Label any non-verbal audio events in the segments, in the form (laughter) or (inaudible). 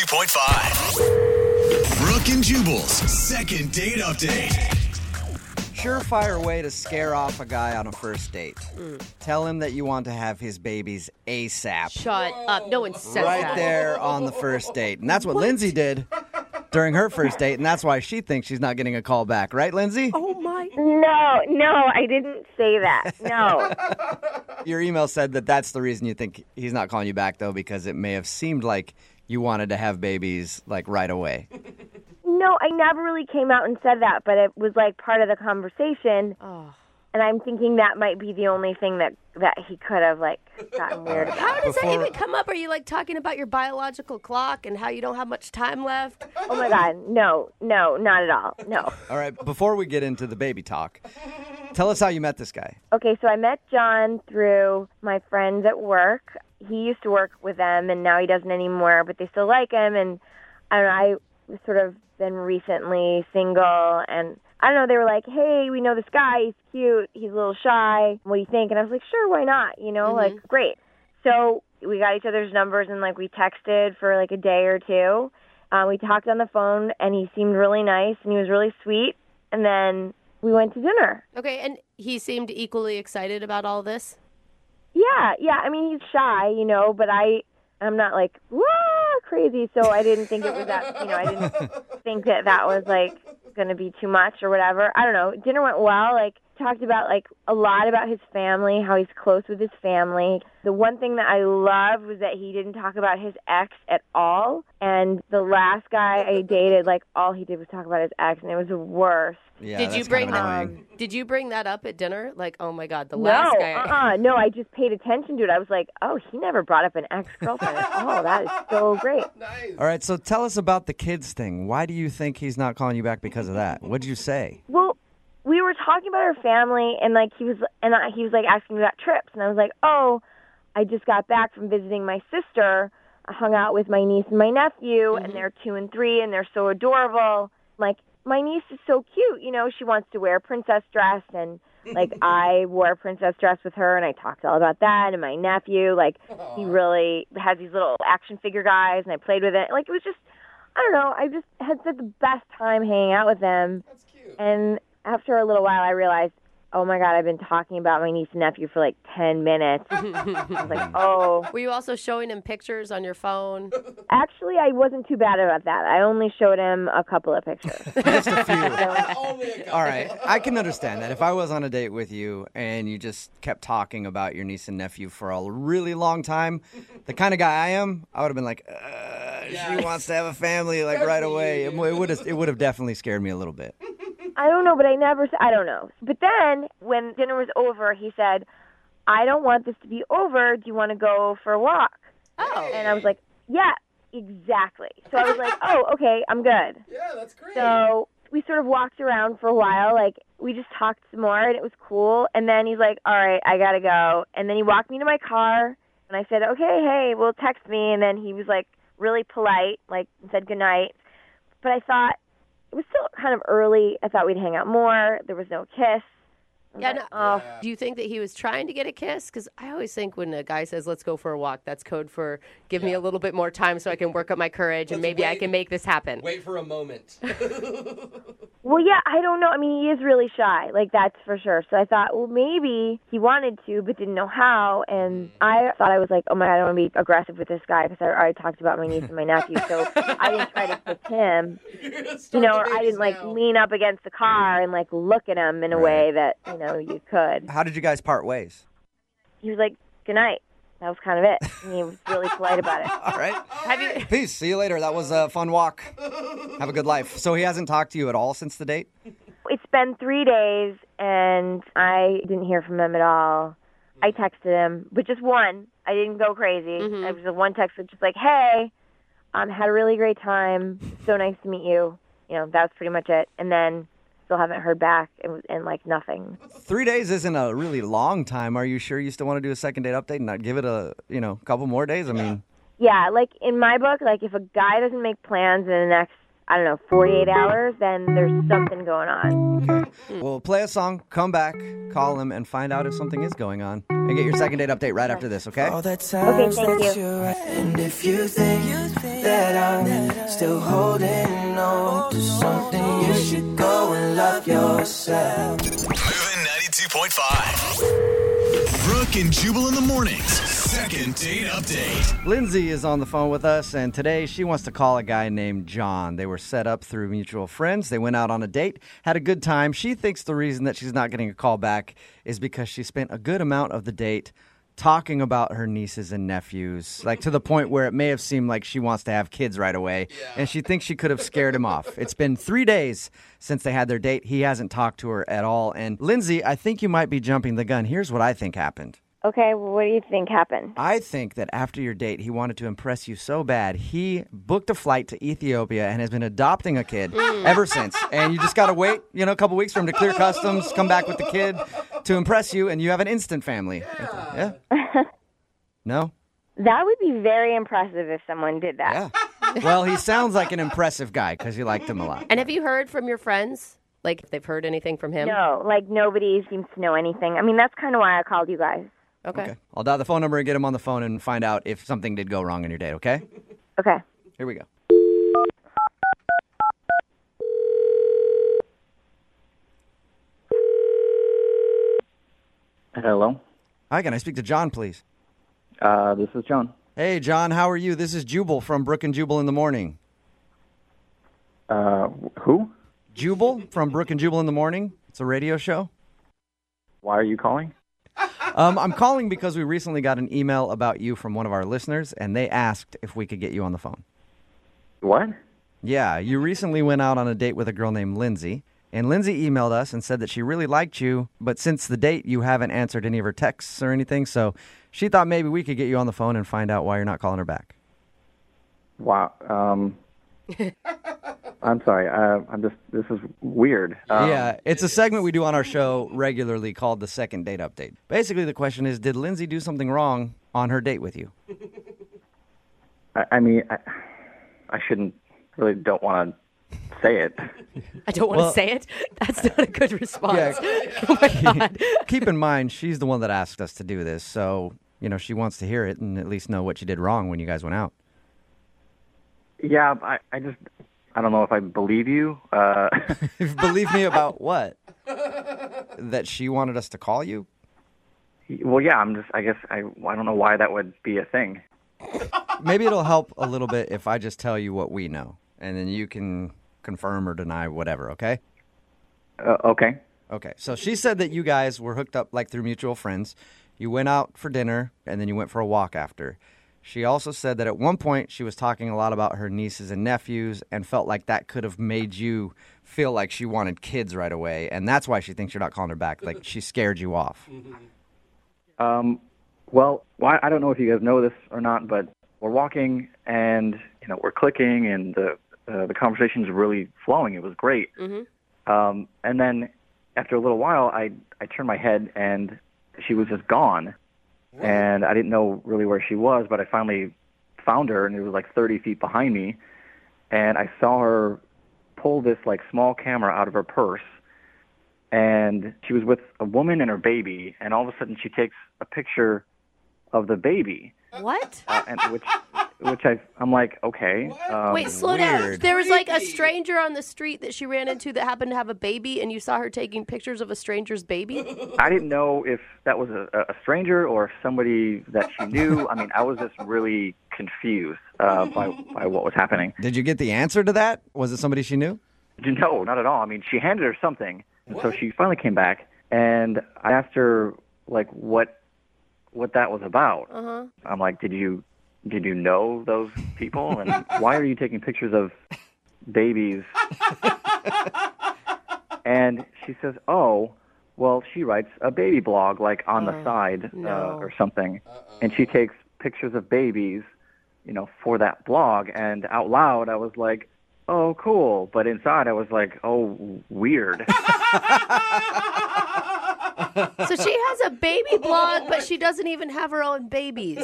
92.5. Brooke and Jubal's second date update. Surefire way to scare off a guy on a first date. Tell him that you want to have his babies ASAP. Shut up. No one says right that. there on the first date. And that's what, Lindsay did during her first date, and that's why she thinks she's not getting a call back. Right, Lindsay? Oh my. No, no, I didn't say that. No. (laughs) Your email said that that's the reason you think he's not calling you back, though, because it may have seemed like you wanted to have babies like right away. no, I never really came out and said that, but it was like part of the conversation. Oh. And I'm thinking that might be the only thing that that he could have like gotten weird (laughs) about. How does Before- that even come up? Are you like talking about your biological clock and how you don't have much time left? Oh my god, no, no, not at all. No. All right, before we get into the baby talk, tell us how you met this guy. Okay, so I met John through my friends at work. He used to work with them, and now he doesn't anymore. But they still like him, and I don't know. I sort of been recently single, and I don't know. They were like, "Hey, we know this guy. He's cute. He's a little shy. What do you think?" And I was like, "Sure, why not? You know, like great." So we got each other's numbers, and like we texted for like a day or two. Um, we talked on the phone, and he seemed really nice, and he was really sweet. And then we went to dinner. Okay, and he seemed equally excited about all this. Yeah, yeah. I mean, he's shy, you know, but I, I'm not like whoa crazy. So I didn't think it was that. You know, I didn't (laughs) think that that was like going to be too much or whatever. I don't know. Dinner went well. Like talked about like a lot about his family, how he's close with his family. The one thing that I loved was that he didn't talk about his ex at all. And the last guy I dated, like all he did was talk about his ex, and it was the worst. Yeah, did you bring that? annoying. Did you bring that up at dinner? Like, oh my god, the No, last guy. uh-uh, no, I just paid attention to it. I was like, oh, he never brought up an ex-girlfriend. oh, that is so great. (laughs) Nice. All right, so tell us about the kids thing. Why do you think he's not calling you back because of that? What'd you say? Well, we were talking about our family, and like he was, and I, he was like asking me about trips, and I was like, oh, I just got back from visiting my sister. I hung out with my niece and my nephew, and mm-hmm. they're two and three, and they're so adorable. Like my niece is so cute, you know. She wants to wear a princess dress, and like (laughs) I wore a princess dress with her, and I talked all about that. And my nephew, like he really has these little action figure guys, and I played with it. Like it was just, I don't know. I just had such the best time hanging out with them. That's cute. And after a little while, I realized, oh my god, I've been talking about my niece and nephew for like ten minutes. I was like, (laughs) oh. Were you also showing him pictures on your phone? Actually, I wasn't too bad about that. I only showed him a couple of pictures. (laughs) Just a few. (laughs) All right, I can understand that. If I was on a date with you and you just kept talking about your niece and nephew for a really long time, the kind of guy I am, I would have been like, uh, she wants to have a family like right away. It would have it would have definitely scared me a little bit. I don't know, but I never. I don't know. But then when dinner was over, he said, "I don't want this to be over. Do you want to go for a walk?" Oh, And I was like, "Yeah, exactly." So I was like, (laughs) "Oh, okay, I'm good." Yeah, that's great. So we sort of walked around for a while. Like we just talked some more, and it was cool. And then he's like, "All right, I gotta go." And then he walked me to my car, and I said, "Okay, hey, well, text me." And then he was like really polite, like said goodnight. But I thought it was still kind of early. I thought we'd hang out more. There was no kiss. I was Yeah, no- oh, Do you think that he was trying to get a kiss? Because I always think when a guy says, let's go for a walk, that's code for give me a little bit more time so I can work up my courage and Let's maybe I wait. can make this happen. Wait for a moment. (laughs) Well, yeah, I don't know. I mean, he is really shy, like that's for sure. So I thought, well, maybe he wanted to, but didn't know how. And mm. I thought I was like, oh my god, I don't want to be aggressive with this guy because I already talked about my niece and my nephew. So I didn't try to kiss him, (laughs) you know, or I didn't like lean up against the car and like look at him in a way that you know you could. How did you guys part ways? He was like, good night. That was kind of it. And he was really polite about it. (laughs) All right. Have you? Peace. See you later. That was a fun walk. Have a good life. So he hasn't talked to you at all since the date? It's been three days, and I didn't hear from him at all. I texted him, but just one. I didn't go crazy. It was a one text that just like, "Hey, um, had a really great time. So nice to meet you." You know, that was pretty much it. And then still haven't heard back, and, and like nothing. Three days isn't a really long time. Are you sure you still want to do a second date update and not give it a you know couple more days? I mean, Yeah, like in my book, like if a guy doesn't make plans in the next, I don't know, 48 hours, then there's something going on. Okay. Well, play a song, come back, call him, and find out if something is going on. And get your second date update right after this, okay? All the times thank that you. you're right. And if you think that I'm still holding on to something, you should go and love yourself. Moving 92.5. Brooke and Jubal in the mornings. Second date update. Lindsay is on the phone with us, and today she wants to call a guy named John. They were set up through mutual friends. They went out on a date, had a good time. She thinks the reason that she's not getting a call back is because she spent a good amount of the date talking about her nieces and nephews, like to the point where it may have seemed like she wants to have kids right away, and she thinks she could have scared him off. It's been three days since they had their date. He hasn't talked to her at all. And Lindsay, I think you might be jumping the gun. Here's what I think happened. Okay, well, what do you think happened? I think that after your date, he wanted to impress you so bad, he booked a flight to Ethiopia and has been adopting a kid mm. ever since. And you just got to wait, you know, a couple weeks for him to clear customs, come back with the kid to impress you, and you have an instant family. Yeah? No? That would be very impressive if someone did that. Yeah. Well, he sounds like an impressive guy because you liked him a lot. And have you heard from your friends? Like, if they've heard anything from him? No, like nobody seems to know anything. I mean, that's kind of why I called you guys. Okay. Okay. I'll dial the phone number and get him on the phone and find out if something did go wrong in your date, okay? Okay. Here we go. Hello. Hi, can I speak to John, please? Uh, this is John. Hey, John, how are you? This is Jubal from Brooke and Jubal in the Morning. Uh, who? Jubal from Brooke and Jubal in the Morning. It's a radio show. Why are you calling? Um, I'm calling because we recently got an email about you from one of our listeners, and they asked if we could get you on the phone. What? Yeah, you recently went out on a date with a girl named Lindsay, and Lindsay emailed us and said that she really liked you, but since the date, you haven't answered any of her texts or anything, so she thought maybe we could get you on the phone and find out why you're not calling her back. Wow. Um, (laughs) I'm sorry. Uh, I'm just. This is weird. Um, yeah, it's a segment we do on our show regularly called the Second Date Update. Basically, the question is Did Lindsay do something wrong on her date with you? (laughs) I, I mean, I, I shouldn't. Really, don't want to say it. I don't want to Well- say it. (laughs) That's not a good response. Yeah. (laughs) oh my God. Keep in mind, she's the one that asked us to do this, so, you know, she wants to hear it and at least know what she did wrong when you guys went out. Yeah. I. I just. I don't know if I believe you. Uh, (laughs) Believe me about what? That she wanted us to call you? well, yeah. I'm just. I guess. I. I don't know why that would be a thing. Maybe it'll help a little bit if I just tell you what we know, and then you can confirm or deny whatever, okay? Uh, okay. Okay. So she said that you guys were hooked up like through mutual friends. You went out for dinner and then you went for a walk after. She also said that at one point she was talking a lot about her nieces and nephews and felt like that could have made you feel like she wanted kids right away. And that's why she thinks you're not calling her back. Like she scared you off. Um, well, well, I I don't know if you guys know this or not, but we're walking and you know we're clicking, and the uh, the conversation's really flowing. It was great. Um, and then after a little while, I I turned my head and she was just gone, and I didn't know really where she was, but I finally found her, and it was like 30 feet behind me, and I saw her pull this like small camera out of her purse. And she was with a woman and her baby, and all of a sudden she takes a picture of the baby, What? uh, and which, which I, I'm like, okay. Um, Wait, slow down. There was like a stranger on the street that she ran into that happened to have a baby, and you saw her taking pictures of a stranger's baby? I didn't know if that was a, a stranger or if somebody that she knew. I mean, I was just really confused uh, by by what was happening. Did you get the answer to that? Was it somebody she knew? No, not at all. I mean, she handed her something, and so she finally came back, and I asked her like what what that was about. Uh-huh. I'm like, did you did you know those people, and (laughs) why are you taking pictures of babies? and she says, oh. Well, she writes a baby blog like on the side no. uh, or something, and she takes pictures of babies, you know, for that blog. And out loud, I was like, "Oh, cool," but inside, I was like, "Oh, weird." (laughs) So she has a baby blog, but she doesn't even have her own babies.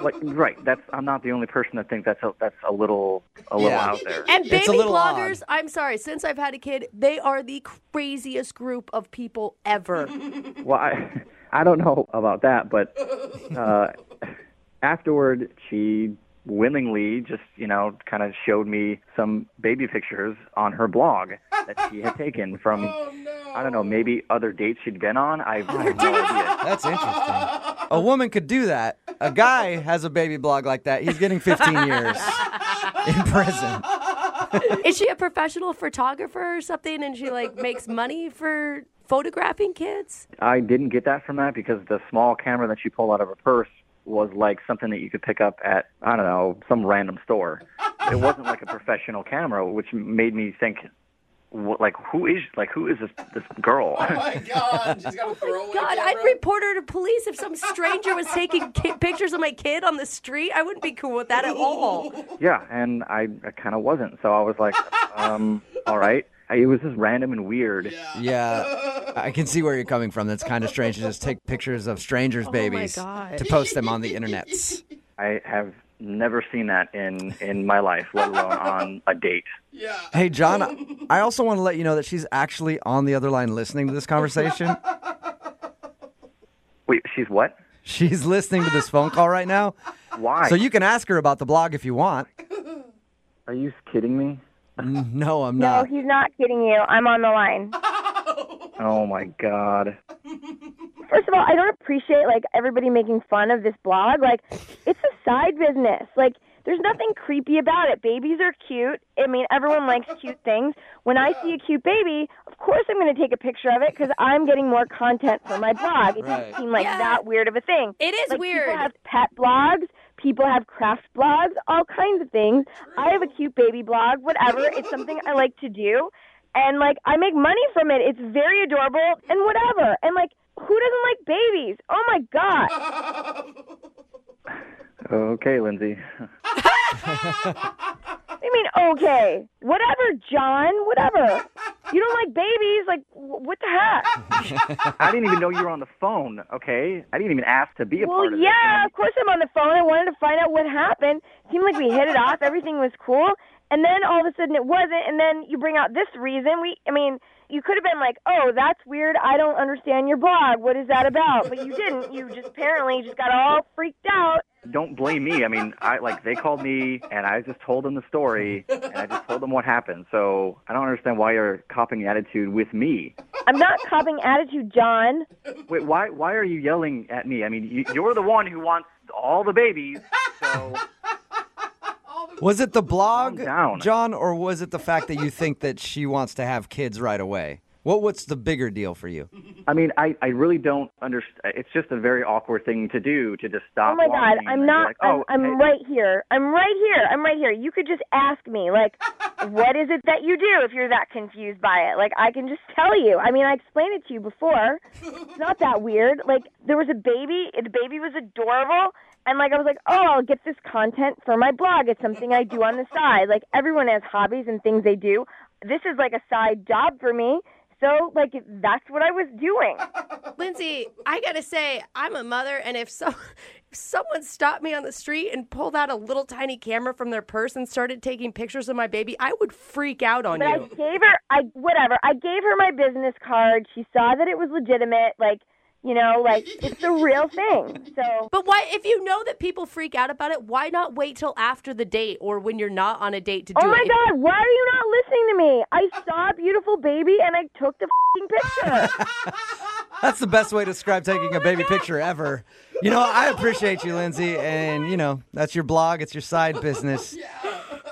Like, right. That's I'm not the only person that thinks that's a, that's a little a little Yeah. out there. And It's a baby bloggers, odd. I'm sorry, since I've had a kid, they are the craziest group of people ever. (laughs) Well, I, I don't know about that, but uh, afterward, she willingly just, you know, kind of showed me some baby pictures on her blog that she had taken (laughs) from, oh, I don't know, maybe other dates she'd been on. I have no (laughs) idea. That's interesting. A woman could do that. A guy has a baby blog like that. He's getting 15 (laughs) years in prison. Is she a professional photographer or something and she like makes money for photographing kids? I didn't get that from that because the small camera that she pulled out of her purse was like something that you could pick up at, I don't know, some random store. It wasn't like a professional camera, which made me think, what, like, who is, like, who is this, this girl? Oh my god, she's got a throwaway God, camera. I'd report her to police if some stranger was taking ki- pictures of my kid on the street. I wouldn't be cool with that at all. (laughs) Yeah, and I, I kind of wasn't. So I was like, um, all right. It was just random and weird. Yeah, (laughs) I can see where you're coming from. That's kind of strange to just take pictures of strangers' oh babies God. to post them on the internet. (laughs) I have never seen that in in my life, let alone on a date. Yeah. Hey, John, I also want to let you know that she's actually on the other line listening to this conversation. (laughs) Wait, she's what? She's listening to this phone call right now. Why? So you can ask her about the blog if you want. Are you kidding me? Mm, no, I'm not. No, he's not kidding you. I'm on the line. Oh my god. First of all, I don't appreciate like everybody making fun of this blog. Like, it's a side business. Like, there's nothing creepy about it. Babies are cute. I mean, everyone likes cute things. When I see a cute baby, of course I'm going to take a picture of it because I'm getting more content for my blog. It doesn't seem like Yeah. that weird of a thing. It is like, weird. People have pet blogs. People have craft blogs. All kinds of things. I have a cute baby blog. Whatever. It's something I like to do, and like I make money from it. It's very adorable and whatever. And like, who doesn't like babies? Oh my god. (laughs) Okay, Lindsay. I mean, okay, whatever, John. Whatever. You don't like babies? Like, wh- what the heck? I didn't even know you were on the phone, okay? I didn't even ask to be a Well, part of this. yeah, of course I'm on the phone. I wanted to find out what happened. Seemed like we hit it off. Everything was cool. And then all of a sudden it wasn't. And then you bring out this reason. We, I mean, you could have been like, oh, that's weird. I don't understand your blog. What is that about? But you didn't. You just apparently just got all freaked out. Don't blame me. I mean, I like they called me and I just told them the story and I just told them what happened. So I don't understand why you're copying the attitude with me. I'm not copying attitude, John. Wait, why why are you yelling at me? I mean, you, you're the one who wants all the babies. So Was it the blog, down. John, or was it the fact that you think that she wants to have kids right away? What what's the bigger deal for you? I mean, I I really don't understand. It's just a very awkward thing to do to just stop. Oh my God, I'm not. Like, oh, I'm, I'm hey, right here. I'm right here. I'm right here. You could just ask me, like, what is it that you do if you're that confused by it? Like, I can just tell you. I mean, I explained it to you before. It's not that weird. Like, there was a baby. The baby was adorable. And like I was like, oh, I'll get this content for my blog. It's something I do on the side. Like everyone has hobbies and things they do. This is like a side job for me. So like that's what I was doing. (laughs) Lindsay, I gotta say, I'm a mother, and if so, (laughs) if someone stopped me on the street and pulled out a little tiny camera from their purse and started taking pictures of my baby, I would freak out on But I gave her, I whatever. I gave her my business card. She saw that it was legitimate. Like, you know, like it's the real thing. (laughs) So But why, if you know that people freak out about it, why not wait till after the date or when you're not on a date to oh do it? Oh my it? God! Why are you not listening to me? I saw a beautiful baby and I took the fing picture. (laughs) That's the best way to describe taking a oh baby picture ever. You know, I appreciate you, Lindsay, and you know that's your blog, it's your side business. (laughs)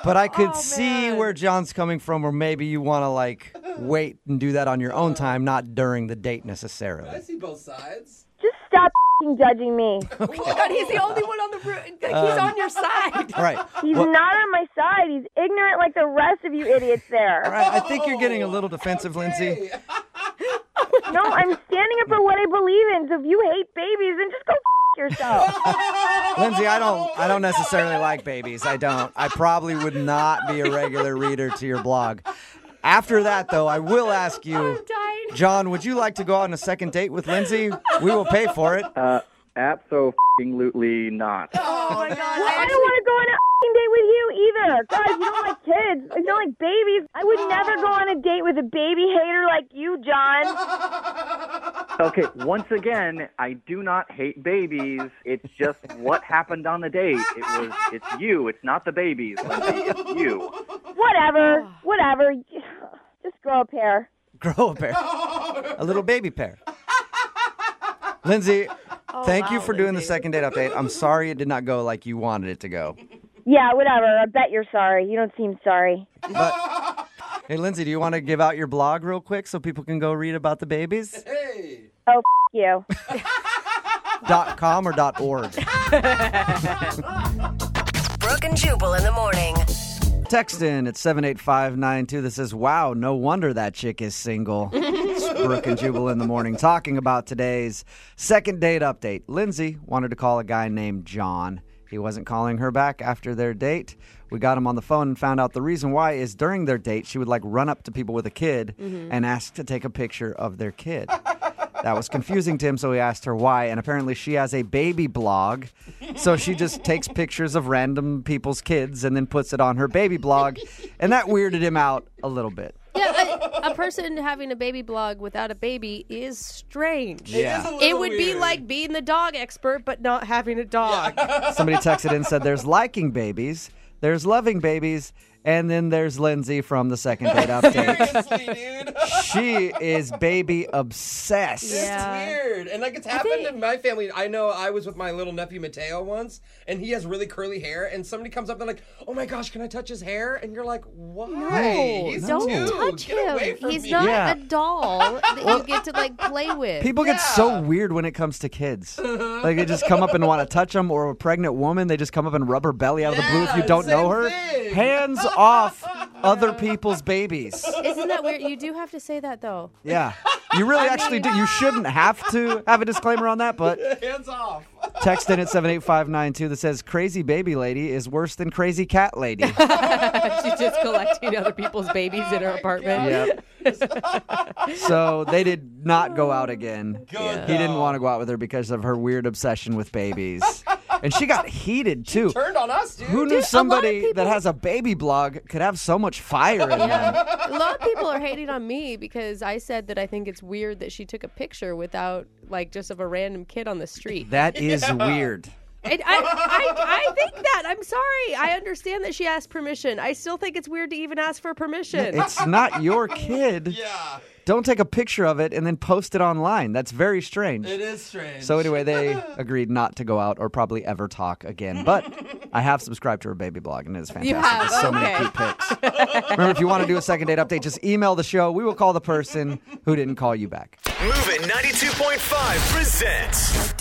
But I could Oh, see where John's coming from, or maybe you want to like wait and do that on your own time, not during the date necessarily. I see both sides. Just stop judging me. (laughs) My God, he's the only one on the room. He's um, on your side. All right. He's Well, not on my side. He's ignorant like the rest of you idiots there. all right, I think you're getting a little defensive, Lindsay. (laughs) No, I'm standing up for what I believe in. So if you hate babies, then just go f- yourself. (laughs) Lindsay, I don't I don't necessarily like babies. I don't. I probably would not be a regular reader to your blog. After that though, I will (laughs) ask you John, would you like to go on a second date with Lindsay? We will pay for it. Uh, absolutely not. Oh my god! Well, I don't want to go on a f***ing date with you either. God, you don't like kids. You don't like babies. I would never go on a date with a baby hater like you, John. Okay, once again, I do not hate babies. It's just what happened on the date. It was it's you. It's not the babies, It's you. Whatever. Whatever. Just grow a pair. Grow a pair. A little baby pair. Lindsay, oh, thank you wow, for doing the second date update. I'm sorry it did not go like you wanted it to go. Yeah, whatever. I bet you're sorry. You don't seem sorry. But (laughs) hey, Lindsay, do you want to give out your blog real quick so people can go read about the babies? Hey. Oh, f- you. (laughs) dot com or dot org. (laughs) Brooke and Jubal in the morning. Text in at 78592 that says, Wow, no wonder that chick is single. it's Brooke and Jubal in the morning talking about today's second date update. Lindsay wanted to call a guy named John. He wasn't calling her back after their date. We got him on the phone and found out the reason why is during their date, she would like run up to people with a kid mm-hmm. and ask to take a picture of their kid. That was confusing to him, so he asked her why. And apparently, she has a baby blog. So she just (laughs) takes pictures of random people's kids and then puts it on her baby blog. And that weirded him out a little bit. Yeah, a, a person having a baby blog without a baby is strange. Yeah. It, is a It little would be like being the dog expert, but not having a dog. (laughs) Somebody texted in and said, There's liking babies, there's loving babies, and then there's Lindsay from the second date (laughs) update. Seriously, dude. she is baby obsessed. Yeah. It's weird. And like it's happened think- in my family. I know I was with my little nephew Mateo once, and he has really curly hair, and somebody comes up and they're like, Oh my gosh, can I touch his hair? And you're like, Why? No, He's don't two. touch Get away him. from He's me. not Yeah. a doll that you get to like play (laughs) with. People get so weird when it comes to kids. (laughs) Like they just come up and want to touch them, or a pregnant woman, they just come up and rub her belly out of the blue if you don't know her. thing. Hands off other people's babies. Isn't that weird? You do have to say that though. Yeah. You really actually do. You shouldn't have to have a disclaimer on that, but (laughs) Hands off. text in at 78592 that says crazy baby lady is worse than crazy cat lady. (laughs) She's just collecting other people's babies in her apartment. Yep. (laughs) so they did not go out again. Good. He didn't want to go out with her because of her weird obsession with babies. And she got heated too. Turned on us, dude. Who knew Dude, a lot of somebody people- that has a baby blog could have so much fire in them? Yeah. A lot of people are hating on me because I said that I think it's weird that she took a picture without like just of a random kid on the street. That is weird. And I, I, I think that. I'm sorry. I understand that she asked permission. I still think it's weird to even ask for permission. It's not your kid. (laughs) Yeah. Don't take a picture of it and then post it online. That's very strange. It is strange. So anyway, they (laughs) agreed not to go out or probably ever talk again. But I have subscribed to her baby blog and it is fantastic. have? There's so many cute pics. Remember, if you want to do a second date update, just email the show. We will call the person who didn't call you back. Moving 92.5 presents